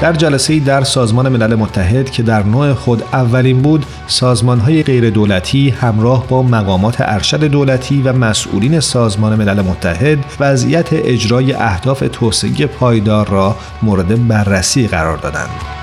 در جلسه در سازمان ملل متحد که در نوع خود اولین بود سازمان های غیر دولتی همراه با مقامات ارشد دولتی و مسئولین سازمان ملل متحد وضعیت اجرای اهداف توسعه پایدار را مورد بررسی قرار دادند.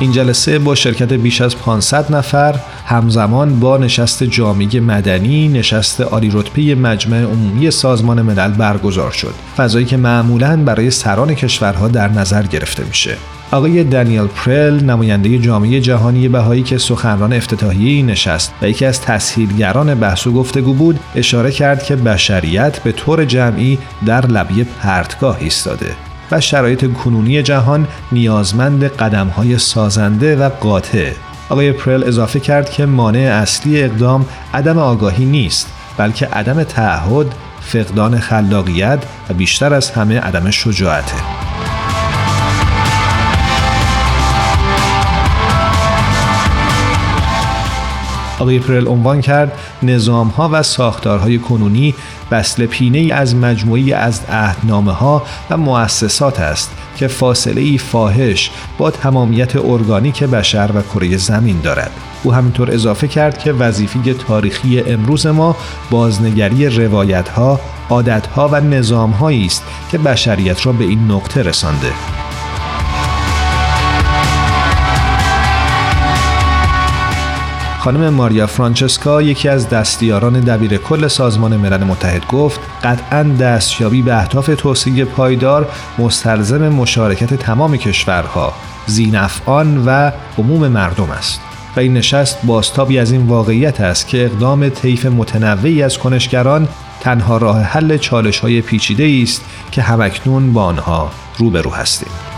این جلسه با شرکت بیش از 500 نفر همزمان با نشست جامعه مدنی نشست عالی رتبه مجمع عمومی سازمان ملل برگزار شد. فضایی که معمولا برای سران کشورها در نظر گرفته میشه. آقای دانیل پرل نماینده جامعه جهانی بهایی که سخنران افتتاحیه این نشست و یکی از تسهیلگران بحث و گفتگو بود اشاره کرد که بشریت به طور جمعی در لبی پرتگاه ایستاده. و شرایط کنونی جهان نیازمند قدمهای سازنده و قاطع. آقای پرل اضافه کرد که مانع اصلی اقدام عدم آگاهی نیست بلکه عدم تعهد فقدان خلاقیت و بیشتر از همه عدم شجاعته. آقای پرل عنوان کرد نظام ها و ساختارهای کنونی بسل پینه از مجموعی از عهدنامه ها و مؤسسات است که فاصله ای فاحش با تمامیت ارگانیک بشر و کره زمین دارد. او همینطور اضافه کرد که وظیفه تاریخی امروز ما بازنگری روایت ها، عادت ها و نظام است که بشریت را به این نقطه رسانده. خانم ماریا فرانچسکا یکی از دستیاران دبیر کل سازمان ملل متحد گفت قطعا دستیابی به اهداف توسعه پایدار مستلزم مشارکت تمام کشورها زینفعان و عموم مردم است. و این نشست باستابی از این واقعیت است که اقدام طیف متنوعی از کنشگران تنها راه حل چالش های پیچیده است که همکنون با آنها روبرو هستیم.